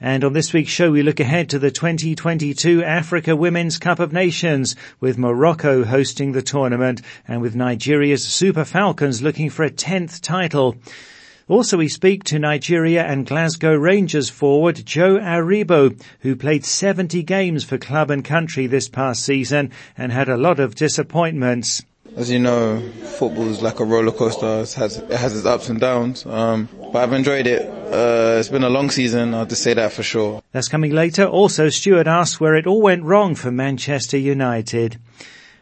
And on this week's show, we look ahead to the 2022 Africa Women's Cup of Nations with Morocco hosting the tournament and with Nigeria's Super Falcons looking for a 10th title. Also, we speak to Nigeria and Glasgow Rangers forward Joe Aribo, who played 70 games for club and country this past season and had a lot of disappointments. As you know, football is like a roller coaster. It has, it has its ups and downs. Um, but I've enjoyed it. Uh, it's been a long season. I'll just say that for sure. That's coming later. Also, Stuart asks where it all went wrong for Manchester United.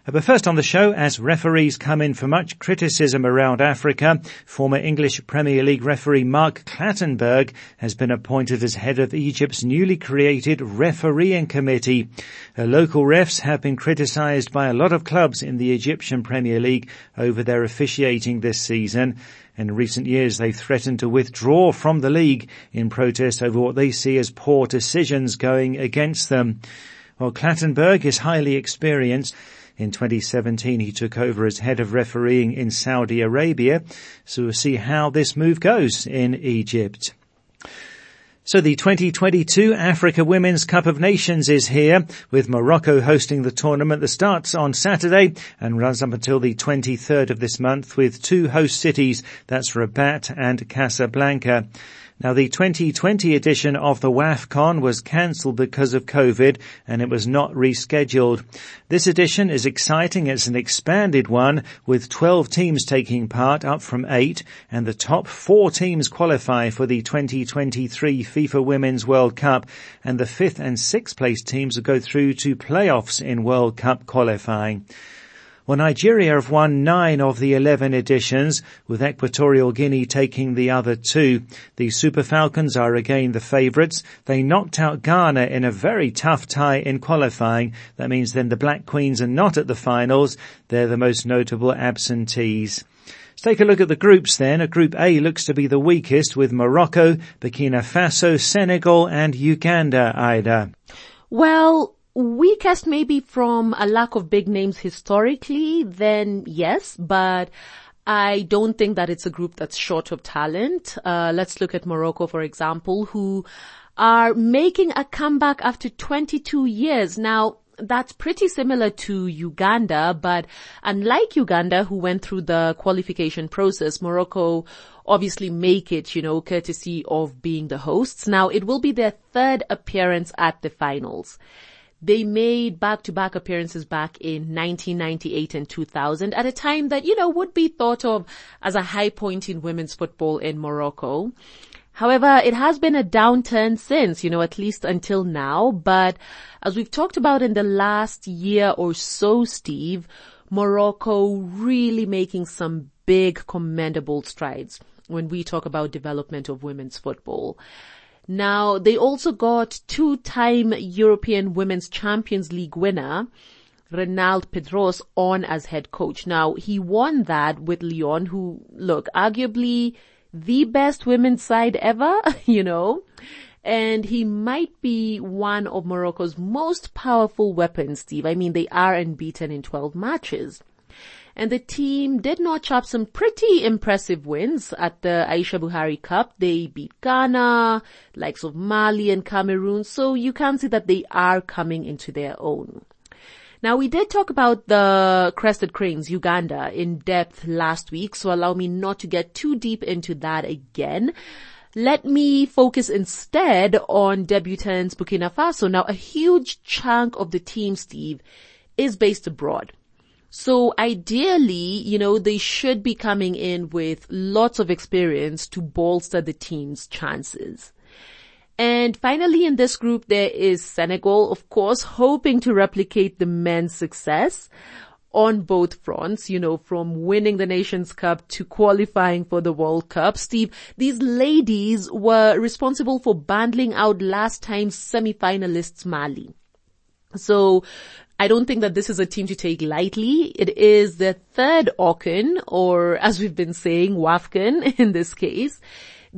But first on the show, as referees come in for much criticism around Africa, former English Premier League referee Mark Clattenburg has been appointed as head of Egypt's newly created refereeing committee. Uh, local refs have been criticised by a lot of clubs in the Egyptian Premier League over their officiating this season. In recent years, they've threatened to withdraw from the league in protest over what they see as poor decisions going against them. Well, Clattenburg is highly experienced. In 2017, he took over as head of refereeing in Saudi Arabia. So we'll see how this move goes in Egypt. So the 2022 Africa Women's Cup of Nations is here with Morocco hosting the tournament that starts on Saturday and runs up until the 23rd of this month with two host cities. That's Rabat and Casablanca. Now the 2020 edition of the WAFCON was cancelled because of COVID and it was not rescheduled. This edition is exciting. It's an expanded one with 12 teams taking part up from 8 and the top 4 teams qualify for the 2023 FIFA Women's World Cup and the 5th and 6th place teams will go through to playoffs in World Cup qualifying. Well, Nigeria have won nine of the 11 editions, with Equatorial Guinea taking the other two. The Super Falcons are again the favourites. They knocked out Ghana in a very tough tie in qualifying. That means then the Black Queens are not at the finals. They're the most notable absentees. Let's take a look at the groups then. Group A looks to be the weakest with Morocco, Burkina Faso, Senegal and Uganda, Ida. Well, weakest maybe from a lack of big names historically, then yes, but I don't think that it's a group that's short of talent. Uh, let's look at Morocco, for example, who are making a comeback after 22 years. Now, that's pretty similar to Uganda, but unlike Uganda, who went through the qualification process, Morocco obviously make it, you know, courtesy of being the hosts. Now, it will be their third appearance at the finals. They made back-to-back appearances back in 1998 and 2000 at a time that, you know, would be thought of as a high point in women's football in Morocco. However, it has been a downturn since, you know, at least until now. But as we've talked about in the last year or so, Steve, Morocco really making some big commendable strides when we talk about development of women's football. Now, they also got two-time European Women's Champions League winner, Reynald Pedros on as head coach. Now, he won that with Lyon, who, look, arguably the best women's side ever, you know, and he might be one of Morocco's most powerful weapons, Steve. I mean, they are unbeaten in 12 matches and the team did notch up some pretty impressive wins at the Aisha Buhari Cup. They beat Ghana, likes of Mali and Cameroon, so you can see that they are coming into their own. Now we did talk about the Crested Cranes, Uganda, in depth last week, so allow me not to get too deep into that again. Let me focus instead on debutants Burkina Faso. Now a huge chunk of the team, Steve, is based abroad. So ideally, you know, they should be coming in with lots of experience to bolster the team's chances. And finally in this group there is Senegal, of course, hoping to replicate the men's success on both fronts, you know, from winning the Nations Cup to qualifying for the World Cup. Steve, these ladies were responsible for bundling out last time's semi-finalists Mali. So I don't think that this is a team to take lightly. It is the third AWCON, or as we've been saying, WAFCON in this case.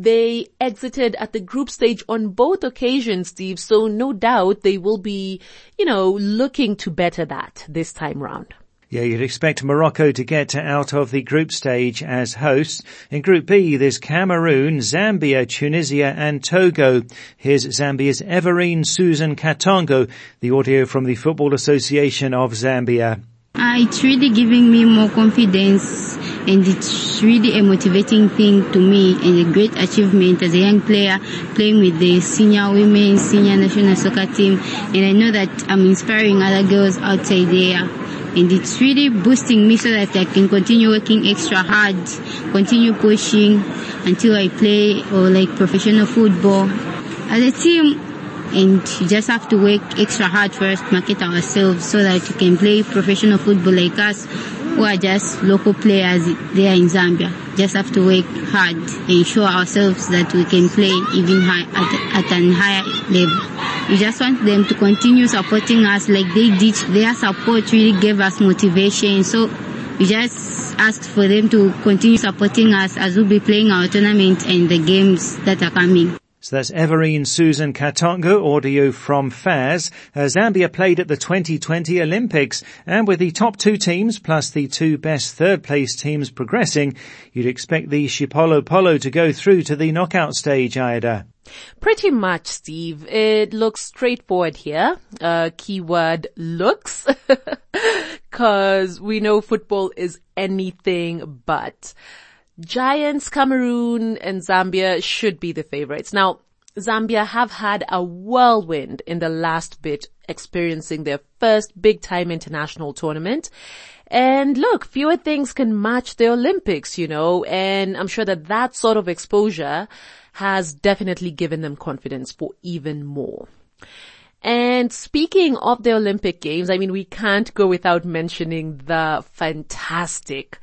They exited at the group stage on both occasions, Steve, so no doubt they will be, you know, looking to better that this time round. Yeah, you'd expect Morocco to get out of the group stage as hosts. In Group B, there's Cameroon, Zambia, Tunisia and Togo. Here's Zambia's Everine Susan Katongo, the audio from the Football Association of Zambia. Uh, it's really giving me more confidence and it's really a motivating thing to me and a great achievement as a young player playing with the senior women, senior national soccer team. And I know that I'm inspiring other girls outside there. And it's really boosting me so that I can continue working extra hard, continue pushing until I play or like professional football. As a team, and you just have to work extra hard first, market ourselves so that you can play professional football like us who are just local players there in Zambia. Just have to work hard and show ourselves that we can play even high, at, at an higher level. We just want them to continue supporting us like they did. Their support really gave us motivation. So we just asked for them to continue supporting us as we'll be playing our tournament and the games that are coming. So that's Everine Susan Katongo, audio from FAZ. Uh, Zambia played at the 2020 Olympics and with the top two teams plus the two best third place teams progressing, you'd expect the Chipolopolo to go through to the knockout stage, Ida. Pretty much, Steve. It looks straightforward here. Uh, keyword looks. Cause we know football is anything but. Giants, Cameroon and Zambia should be the favorites. Now, Zambia have had a whirlwind in the last bit, experiencing their first big time international tournament. And look, fewer things can match the Olympics, you know, and I'm sure that that sort of exposure has definitely given them confidence for even more. And speaking of the Olympic Games, I mean, we can't go without mentioning the fantastic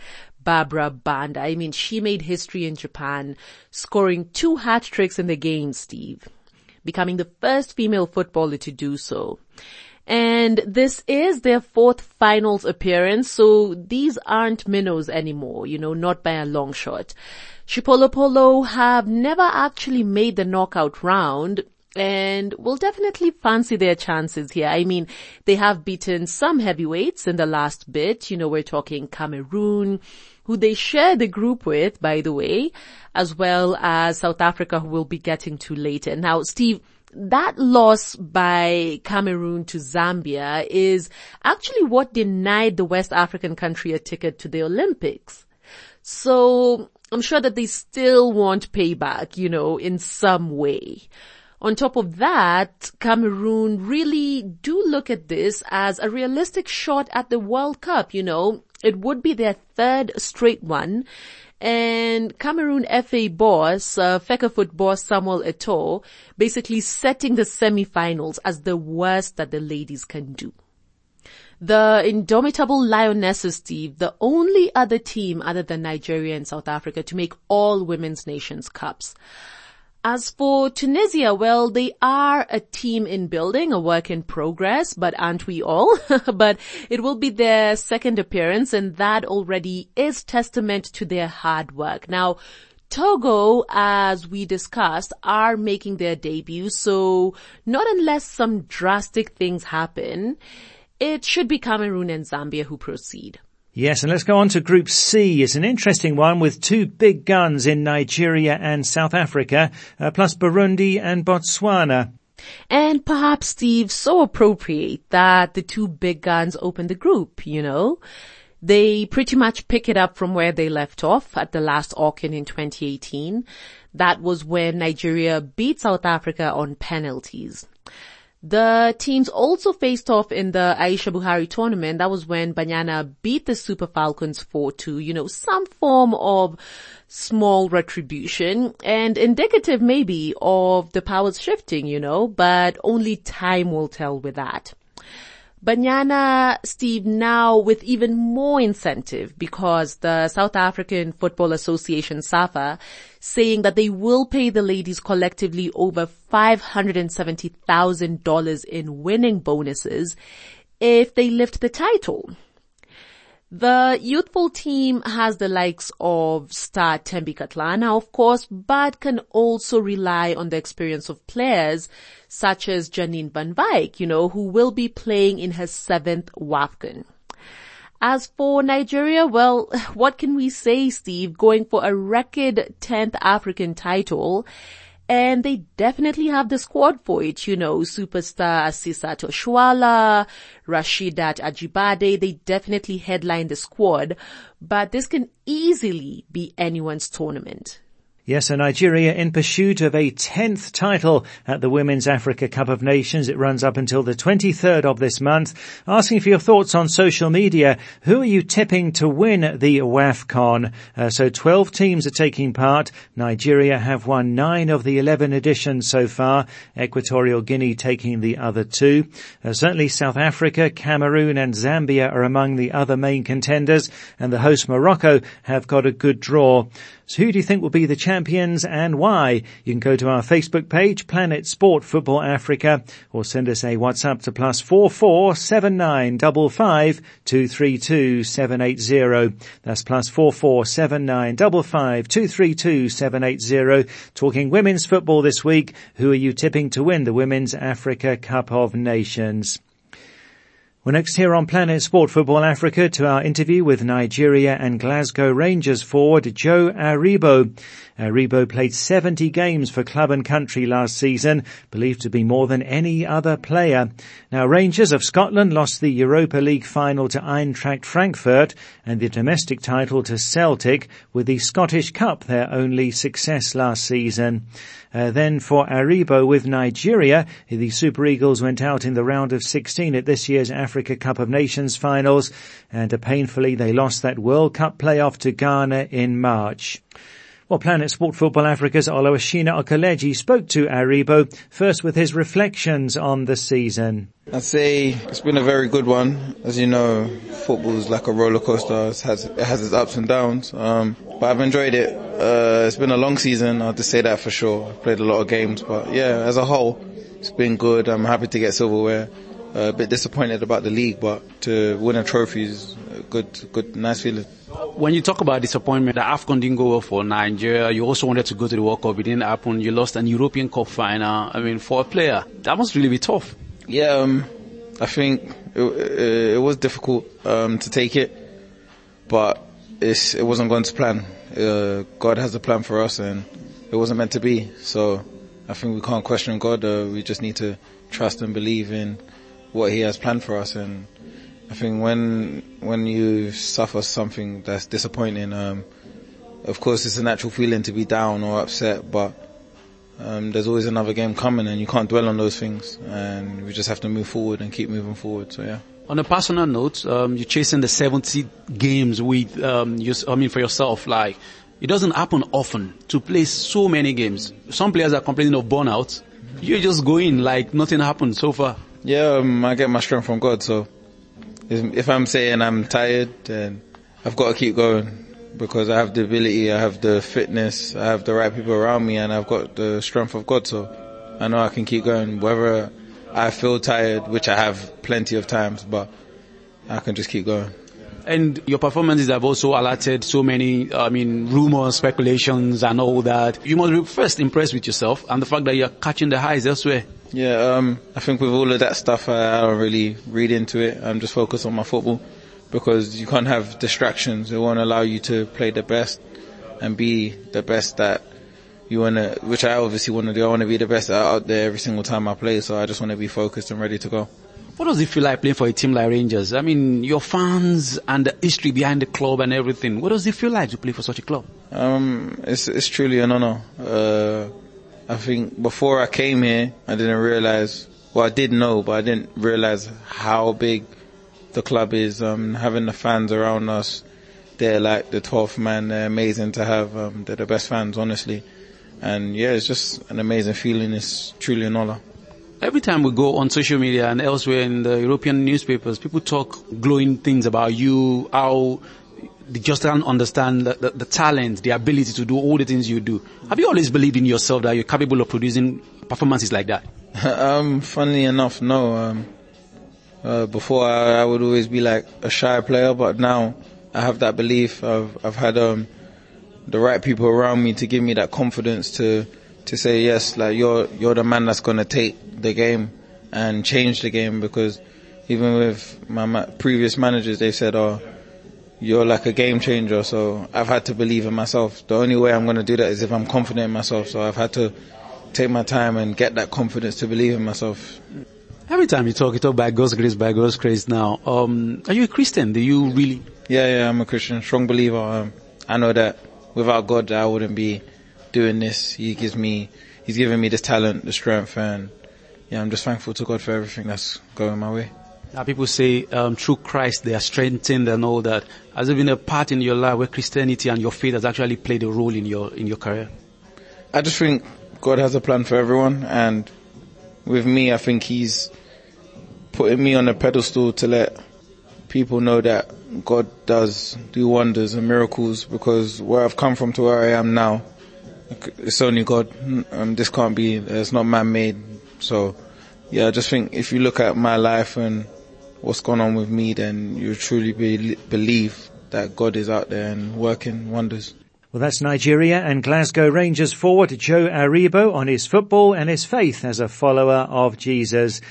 Barbara Banda. I mean, she made history in Japan, scoring two hat tricks in the game, Steve, becoming the first female footballer to do so. And this is their fourth finals appearance, so these aren't minnows anymore, you know, not by a long shot. Chipolopolo have never actually made the knockout round, and will definitely fancy their chances here. I mean, they have beaten some heavyweights in the last bit. You know, we're talking Cameroon, who they share the group with, by the way, as well as South Africa, who we'll be getting to later. Now, Steve, that loss by Cameroon to Zambia is actually what denied the West African country a ticket to the Olympics. So I'm sure that they still want payback, you know, in some way. On top of that, Cameroon really do look at this as a realistic shot at the World Cup, you know. It would be their third straight one. And Cameroon FA boss, uh, boss Samuel Eto'o, basically setting the semi-finals as the worst that the ladies can do. The indomitable Lionesses, Steve, the only other team other than Nigeria and South Africa to make all women's nations cups. As for Tunisia, well, they are a team in building, a work in progress, but aren't we all? but it will be their second appearance and that already is testament to their hard work. Now, Togo, as we discussed, are making their debut, so not unless some drastic things happen, it should be Cameroon and Zambia who proceed. Yes, and let's go on to Group C. It's an interesting one with two big guns in Nigeria and South Africa, uh, plus Burundi and Botswana. And perhaps, Steve, so appropriate that the two big guns open the group, you know? They pretty much pick it up from where they left off at the last AWCON in 2018. That was when Nigeria beat South Africa on penalties. The teams also faced off in the Aisha Buhari tournament. That was when Banyana beat the Super Falcons 4-2, you know, some form of small retribution and indicative maybe of the powers shifting, you know, but only time will tell with that. Banyana, Steve, now with even more incentive because the South African Football Association, SAFA, saying that they will pay the ladies collectively over $570,000 in winning bonuses if they lift the title. The youthful team has the likes of star Thembi Kgatlana, of course, but can also rely on the experience of players such as Janine Van Wyk, you know, who will be playing in her seventh WAFCON. As for Nigeria, well, what can we say, Steve? Going for a record 10th African title. And they definitely have the squad for it, you know, superstar Asisat Oshoala, Rasheedat Ajibade, they definitely headline the squad, but this can easily be anyone's tournament. Yes, and Nigeria in pursuit of a 10th title at the Women's Africa Cup of Nations. It runs up until the 23rd of this month. Asking for your thoughts on social media. Who are you tipping to win the WAFCON? Uh, so 12 teams are taking part. Nigeria have won 9 of the 11 editions so far. Equatorial Guinea taking the other two. Uh, certainly South Africa, Cameroon and Zambia are among the other main contenders and the host Morocco have got a good draw. So who do you think will be the champions and why? You can go to our Facebook page, Planet Sport Football Africa, or send us a WhatsApp to plus four four seven nine double five two three two seven eight zero. That's plus four four seven nine double five two three two seven eight zero. Talking women's football this week. Who are you tipping to win the Women's Africa Cup of Nations? We're next here on Planet Sport Football Africa to our interview with Nigeria and Glasgow Rangers forward Joe Aribo. Aribo played 70 games for club and country last season, believed to be more than any other player. Now Rangers of Scotland lost the Europa League final to Eintracht Frankfurt and the domestic title to Celtic with the Scottish Cup their only success last season. Uh, then for Aribo with Nigeria, the Super Eagles went out in the round of 16 at this year's Africa Cup of Nations finals, and uh, painfully they lost that World Cup playoff to Ghana in March. Well, Planet Sport Football Africa's Oluwashina Okeleji spoke to Aribo, first with his reflections on the season. I'd say it's been a very good one. As you know, football is like a roller coaster. It has, it has its ups and downs. Um, but I've enjoyed it. Uh, it's been a long season. I'll just say that for sure. I've played a lot of games, but yeah, as a whole, it's been good. I'm happy to get silverware. Uh, a bit disappointed about the league, but to win a trophy is a good, good, nice feeling. When you talk about disappointment, the AFCON didn't go well for Nigeria. You also wanted to go to the World Cup. It didn't happen. You lost an European Cup final. I mean, for a player, that must really be tough. Yeah, um, I think it, it, it was difficult um, to take it, but it wasn't going to plan. Uh, God has a plan for us, and it wasn't meant to be. So I think we can't question God. Uh, we just need to trust and believe in what He has planned for us. And I think when when you suffer something that's disappointing, um, of course it's a natural feeling to be down or upset, but um, there's always another game coming, and you can't dwell on those things. And we just have to move forward and keep moving forward. So yeah. On a personal note, um, you're chasing the 70 games with, um, you, I mean, for yourself. Like, it doesn't happen often to play so many games. Some players are complaining of burnout. You just go in like nothing happened so far. Yeah, um, I get my strength from God. So if I'm saying I'm tired, then I've got to keep going because I have the ability, I have the fitness, I have the right people around me, and I've got the strength of God. So I know I can keep going, whether I feel tired, which I have plenty of times, but I can just keep going. And your performances have also alerted so many, I mean, rumors, speculations and all that. You must be first impressed with yourself and the fact that you're catching the highs elsewhere. Yeah, um, I think with all of that stuff, I, I don't really read into it. I'm just focused on my football because you can't have distractions. It won't allow you to play the best and be the best that you want to, which I obviously want to do. I want to be the best out there every single time I play. So I just want to be focused and ready to go. What does it feel like playing for a team like Rangers? I mean, your fans and the history behind the club and everything. What does it feel like to play for such a club? Um, it's, it's truly an honor. Uh, I think before I came here, I didn't realize, well, I did know, but I didn't realize how big the club is. Um, having the fans around us, they're like the 12th man. They're amazing to have. Um, they're the best fans, honestly. And yeah, it's just an amazing feeling. It's truly an honor. Every time we go on social media and elsewhere in the European newspapers, people talk glowing things about you, how they just don't understand the, the, the, talent, the ability to do all the things you do. Have you always believed in yourself that you're capable of producing performances like that? um, funnily enough, no. Um, Uh, before I, I would always be like a shy player, but now I have that belief. I've I've had um, the right people around me to give me that confidence to to say yes, like you're you're the man that's gonna take the game and change the game because even with my ma- previous managers, they said, "Oh, you're like a game changer." So I've had to believe in myself. The only way I'm gonna do that is if I'm confident in myself. So I've had to take my time and get that confidence to believe in myself. Every time you talk, you talk by God's grace, by God's grace. Now, um, are you a Christian? Do you really? Yeah, yeah, I'm a Christian, strong believer. Um, I know that without God, I wouldn't be doing this. He gives me, He's given me this talent, the strength, and yeah, I'm just thankful to God for everything that's going my way. Now people say um, through Christ they are strengthened and all that. Has there been a part in your life where Christianity and your faith has actually played a role in your in your career? I just think God has a plan for everyone, and with me, I think He's putting me on a pedestal to let people know that God does do wonders and miracles because where I've come from to where I am now, it's only God. Um, this can't be, it's not man-made. So, yeah, I just think if you look at my life and what's going on with me, then you truly be, believe that God is out there and working wonders. Well, that's Nigeria and Glasgow Rangers forward Joe Aribo on his football and his faith as a follower of Jesus.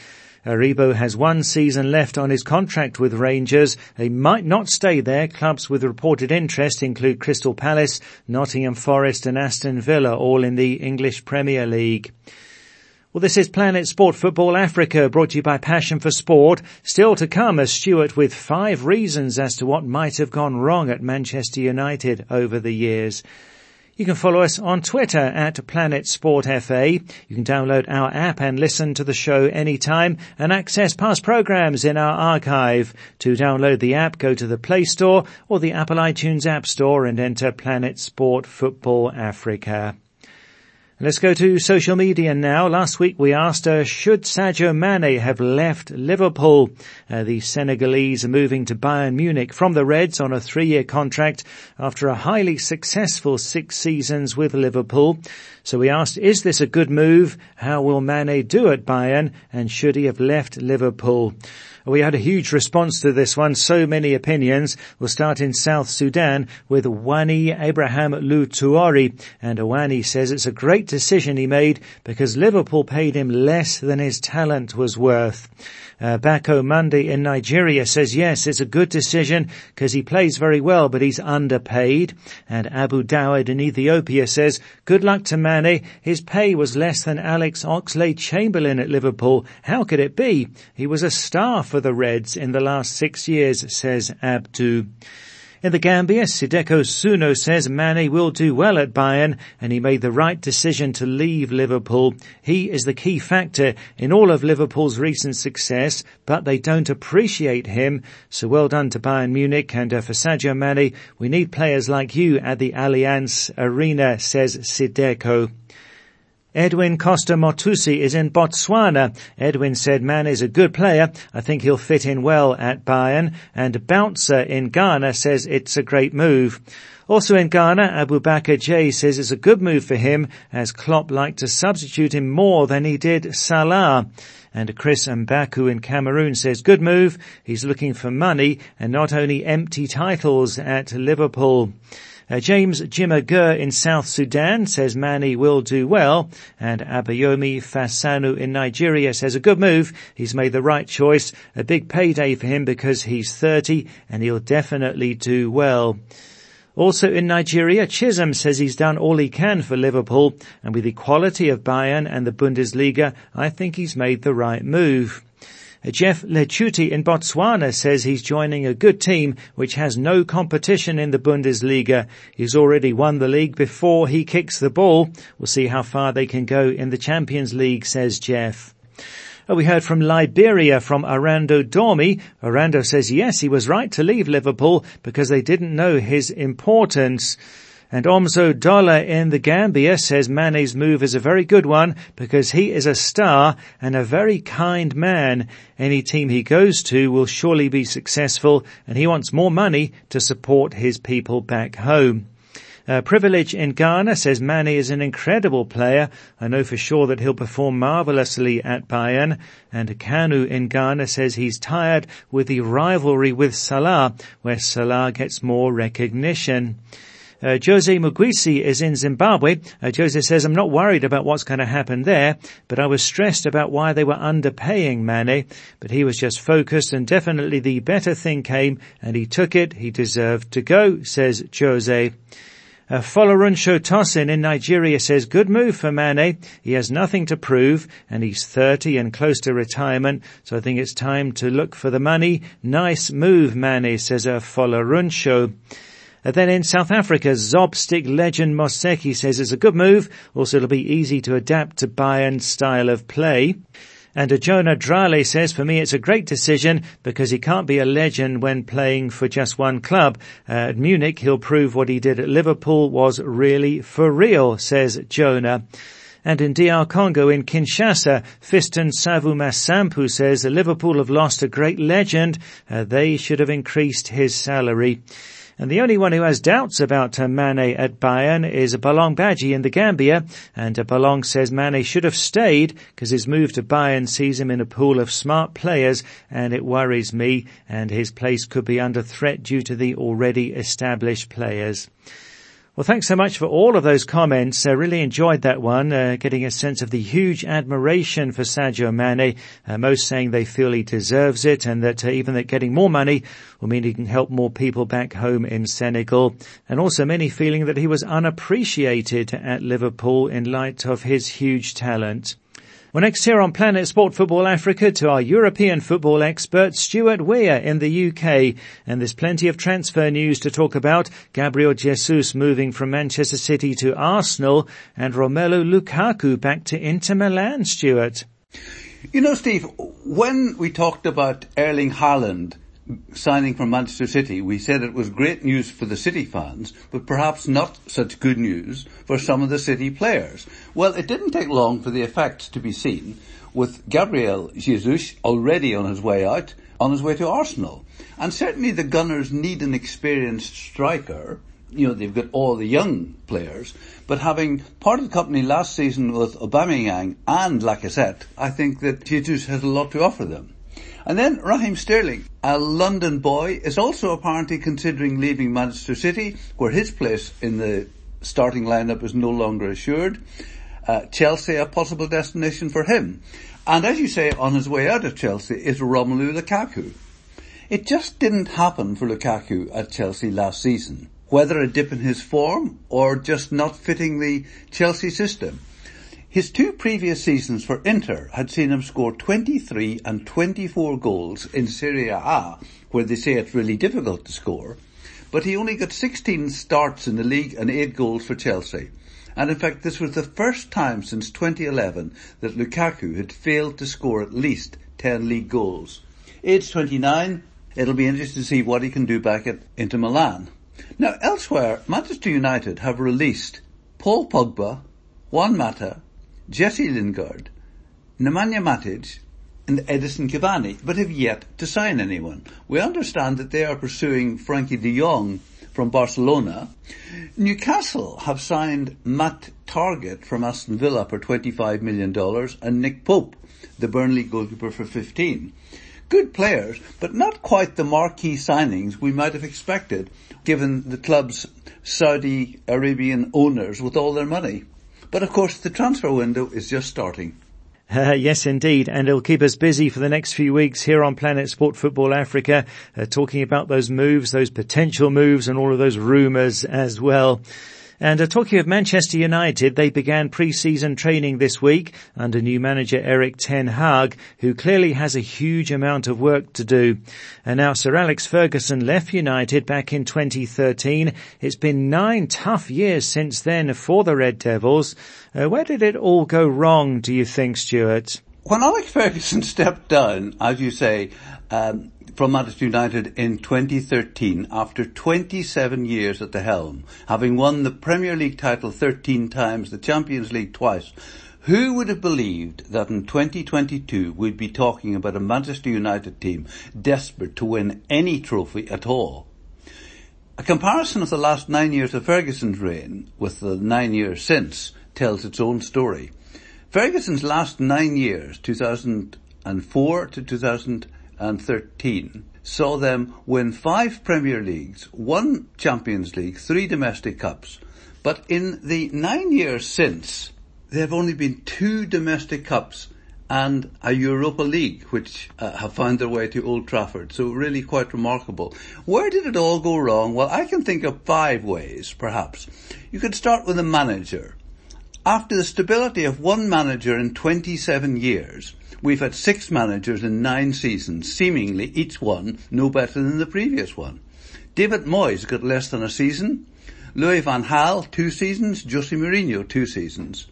Aribo has one season left on his contract with Rangers. They might not stay there. Clubs with reported interest include Crystal Palace, Nottingham Forest and Aston Villa, all in the English Premier League. Well, this is Planet Sport Football Africa, brought to you by Passion for Sport. Still to come, a Stuart with five reasons as to what might have gone wrong at Manchester United over the years. You can follow us on Twitter at Planet Sport FA. You can download our app and listen to the show anytime and access past programs in our archive. To download the app, go to the Play Store or the Apple iTunes App Store and enter Planet Sport Football Africa. Let's go to social media now. Last week we asked, uh, should Sadio Mane have left Liverpool? Uh, the Senegalese are moving to Bayern Munich from the Reds on a three-year contract after a highly successful six seasons with Liverpool. So we asked, is this a good move? How will Mane do at Bayern? And should he have left Liverpool? We had a huge response to this one, so many opinions. We'll start in South Sudan with Wani Abraham Lutuari. And Wani says it's a great decision he made because Liverpool paid him less than his talent was worth. Uh, Bako Monday in Nigeria says yes, it's a good decision because he plays very well, but he's underpaid. And Abu Dawud in Ethiopia says, good luck to Mane. His pay was less than Alex Oxlade-Chamberlain at Liverpool. How could it be? He was a star for the Reds in the last six years, says Abdu. In the Gambia, Sideko Suno says Mane will do well at Bayern and he made the right decision to leave Liverpool. He is the key factor in all of Liverpool's recent success, but they don't appreciate him. So well done to Bayern Munich and uh, for Sadio Mane, we need players like you at the Allianz Arena, says Sideko. Edwin Costa Motusi is in Botswana. Edwin said Man is a good player. I think he'll fit in well at Bayern. And Bouncer in Ghana says it's a great move. Also in Ghana, Abu Bakr J says it's a good move for him as Klopp liked to substitute him more than he did Salah. And Chris Mbaku in Cameroon says good move. He's looking for money and not only empty titles at Liverpool. Uh, James Jimagur in South Sudan says Mane will do well, and Abayomi Fasanu in Nigeria says a good move. He's made the right choice. A big payday for him because he's 30 and he'll definitely do well. Also in Nigeria, Chisholm says he's done all he can for Liverpool, and with the quality of Bayern and the Bundesliga, I think he's made the right move. Jeff Lechuti in Botswana says he's joining a good team which has no competition in the Bundesliga. He's already won the league before he kicks the ball. We'll see how far they can go in the Champions League, says Jeff. Oh, we heard from Liberia from Arando Dormi. Arando says yes, he was right to leave Liverpool because they didn't know his importance. And Omzo Dollar in the Gambia says Mane's move is a very good one because he is a star and a very kind man. Any team he goes to will surely be successful and he wants more money to support his people back home. Uh, Privilege in Ghana says Mane is an incredible player. I know for sure that he'll perform marvellously at Bayern. And Kanu in Ghana says he's tired with the rivalry with Salah, where Salah gets more recognition. Uh, Jose Mugwisi is in Zimbabwe. Uh, Jose says, I'm not worried about what's going to happen there, but I was stressed about why they were underpaying Mane, but he was just focused and definitely the better thing came and he took it. He deserved to go, says Jose. Uh, Folarunsho Tosin in Nigeria says, good move for Mane. He has nothing to prove and he's 30 and close to retirement. So I think it's time to look for the money. Nice move, Mane, says uh, Folarunsho. Uh, then in South Africa, Zobstick legend Moseki says it's a good move. Also, it'll be easy to adapt to Bayern's style of play. And a Jonah Drale says, for me, it's a great decision because he can't be a legend when playing for just one club. Uh, at Munich, he'll prove what he did at Liverpool was really for real, says Jonah. And in DR Congo in Kinshasa, Fiston Savumasampu says Liverpool have lost a great legend. Uh, they should have increased his salary. And the only one who has doubts about uh, Mane at Bayern is Balong Badji in the Gambia. And uh, Balong says Mane should have stayed because his move to Bayern sees him in a pool of smart players and it worries me and his place could be under threat due to the already established players. Well, thanks so much for all of those comments. I really enjoyed that one, uh, getting a sense of the huge admiration for Sadio Mane. Uh, most saying they feel he deserves it and that uh, even that getting more money will mean he can help more people back home in Senegal. And also many feeling that he was unappreciated at Liverpool in light of his huge talent. Well, next here on Planet Sport Football Africa to our European football expert, Stuart Weir in the UK. And there's plenty of transfer news to talk about. Gabriel Jesus moving from Manchester City to Arsenal and Romelu Lukaku back to Inter Milan, Stuart. You know, Steve, when we talked about Erling Haaland signing from Manchester City, we said it was great news for the City fans, but perhaps not such good news for some of the City players. Well, it didn't take long for the effect to be seen with Gabriel Jesus already on his way out, on his way to Arsenal. And certainly the Gunners need an experienced striker. You know, they've got all the young players, but having parted company last season with Aubameyang and Lacazette, I think that Jesus has a lot to offer them. And then Raheem Sterling, a London boy, is also apparently considering leaving Manchester City, where his place in the starting lineup is no longer assured. Uh, Chelsea, a possible destination for him. And as you say, on his way out of Chelsea is Romelu Lukaku. It just didn't happen for Lukaku at Chelsea last season. Whether a dip in his form or just not fitting the Chelsea system. His two previous seasons for Inter had seen him score 23 and 24 goals in Serie A, where they say it's really difficult to score, but he only got 16 starts in the league and 8 goals for Chelsea. And in fact, this was the first time since 2011 that Lukaku had failed to score at least 10 league goals. Age 29, it'll be interesting to see what he can do back at Inter Milan. Now elsewhere, Manchester United have released Paul Pogba, Juan Mata, Jesse Lingard, Nemanja Matic, and Edinson Cavani, but have yet to sign anyone. We understand that they are pursuing Frenkie de Jong from Barcelona. Newcastle have signed Matt Targett from Aston Villa for $25 million and Nick Pope, the Burnley goalkeeper for 15. Good players, but not quite the marquee signings we might have expected given the club's Saudi Arabian owners with all their money. But of course, the transfer window is just starting. Uh, yes, indeed. And it'll keep us busy for the next few weeks here on Planet Sport Football Africa, uh, talking about those moves, those potential moves and all of those rumours as well. And uh, talking of Manchester United, they began pre-season training this week under new manager Erik Ten Hag, who clearly has a huge amount of work to do. And now Sir Alex Ferguson left United back in 2013. It's been nine tough years since then for the Red Devils. Uh, where did it all go wrong, do you think, Stuart? When Alex Ferguson stepped down, as you say, um, from Manchester United in 2013 after 27 years at the helm, having won the Premier League title 13 times, the Champions League twice. Who would have believed that in 2022 we'd be talking about a Manchester United team desperate to win any trophy at all? A comparison of the last nine years of Ferguson's reign with the nine years since tells its own story. Ferguson's last nine years, 2004 to 2013, saw them win five Premier Leagues, one Champions League, three domestic cups. But in the nine years since, there have only been two domestic cups and a Europa League, which uh, have found their way to Old Trafford. So really quite remarkable. Where did it all go wrong? Well, I can think of five ways, perhaps. You could start with the manager. After the stability of one manager in 27 years, we've had six managers in nine seasons, seemingly each one no better than the previous one. David Moyes got less than a season. Louis van Gaal, two seasons. Jose Mourinho, two seasons.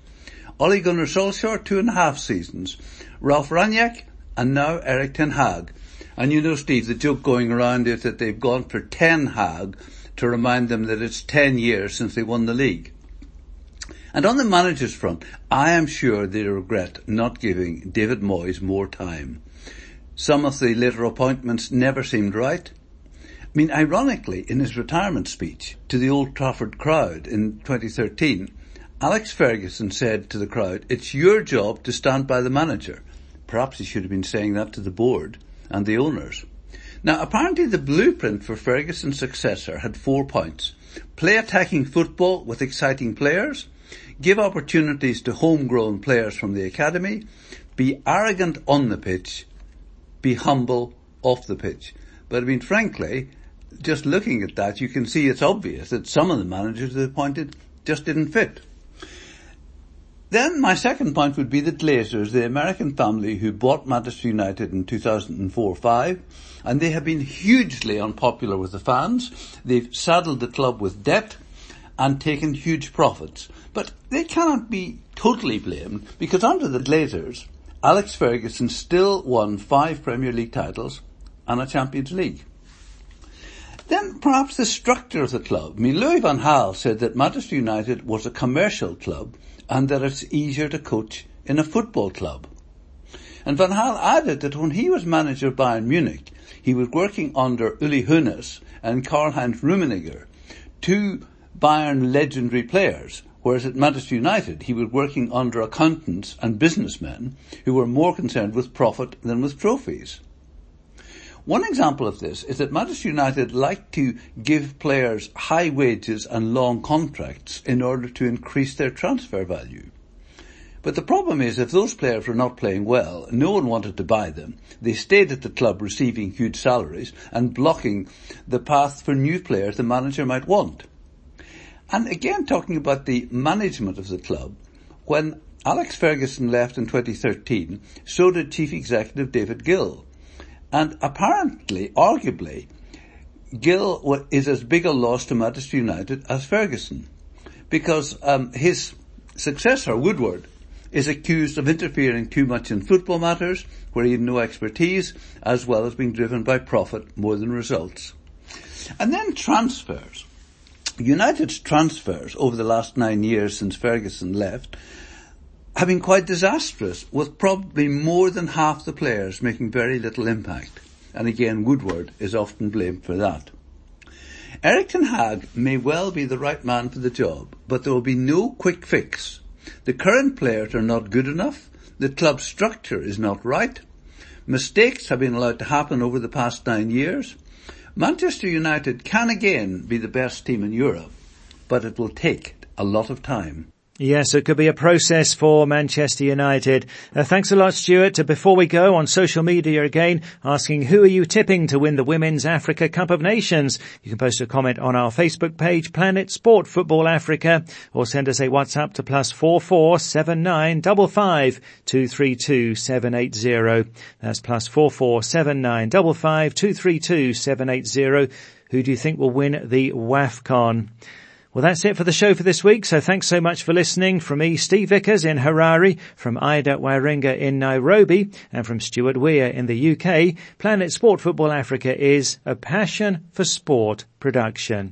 Ole Gunnar Solskjaer, two and a half seasons. Ralf Rangnick, and now Erik Ten Hag. And you know, Steve, the joke going around is that they've gone for Ten Hag to remind them that it's ten years since they won the league. And on the managers front, I am sure they regret not giving David Moyes more time. Some of the later appointments never seemed right. I mean, ironically, in his retirement speech to the Old Trafford crowd in 2013, Alex Ferguson said to the crowd, it's your job to stand by the manager. Perhaps he should have been saying that to the board and the owners. Now apparently the blueprint for Ferguson's successor had four points. Play attacking football with exciting players, give opportunities to homegrown players from the academy, be arrogant on the pitch, be humble off the pitch. But I mean, frankly, just looking at that, you can see it's obvious that some of the managers they appointed just didn't fit. Then my second point would be the Glazers, the American family who bought Manchester United in 2004-5, and they have been hugely unpopular with the fans. They've saddled the club with debt and taken huge profits. But they cannot be totally blamed because under the Glazers, Alex Ferguson still won five Premier League titles and a Champions League. Then perhaps the structure of the club. I mean, Louis van Gaal said that Manchester United was a commercial club and that it's easier to coach in a football club. And Van Gaal added that when he was manager of Bayern Munich, he was working under Uli Hoeneß and Karl-Heinz Rummenigge, two Bayern legendary players, whereas at Manchester United he was working under accountants and businessmen who were more concerned with profit than with trophies. One example of this is that Manchester United like to give players high wages and long contracts in order to increase their transfer value. But the problem is if those players were not playing well, no one wanted to buy them. They stayed at the club receiving huge salaries and blocking the path for new players the manager might want. And again talking about the management of the club, when Alex Ferguson left in 2013, so did Chief Executive David Gill. And apparently, arguably, Gill is as big a loss to Manchester United as Ferguson. Because um, his successor, Woodward, is accused of interfering too much in football matters, where he had no expertise, as well as being driven by profit more than results. And then transfers. United's transfers over the last nine years since Ferguson left have been quite disastrous, with probably more than half the players making very little impact. And again, Woodward is often blamed for that. Erik Ten Hag may well be the right man for the job, but there will be no quick fix. The current players are not good enough, the club structure is not right, mistakes have been allowed to happen over the past nine years. Manchester United can again be the best team in Europe, but it will take a lot of time. Yes, it could be a process for Manchester United. Uh, thanks a lot, Stuart. Uh, before we go on social media again, asking who are you tipping to win the Women's Africa Cup of Nations? You can post a comment on our Facebook page, Planet Sport Football Africa, or send us a WhatsApp to plus four four seven nine double five two three two seven eight zero. That's plus four four seven nine double five two three two seven eight zero. Who do you think will win the WAFCON? Well, that's it for the show for this week. So thanks so much for listening from me, Steve Vickers in Harare, from Ida Waringa in Nairobi, and from Stuart Weir in the UK. Planet Sport Football Africa is a passion for sport production.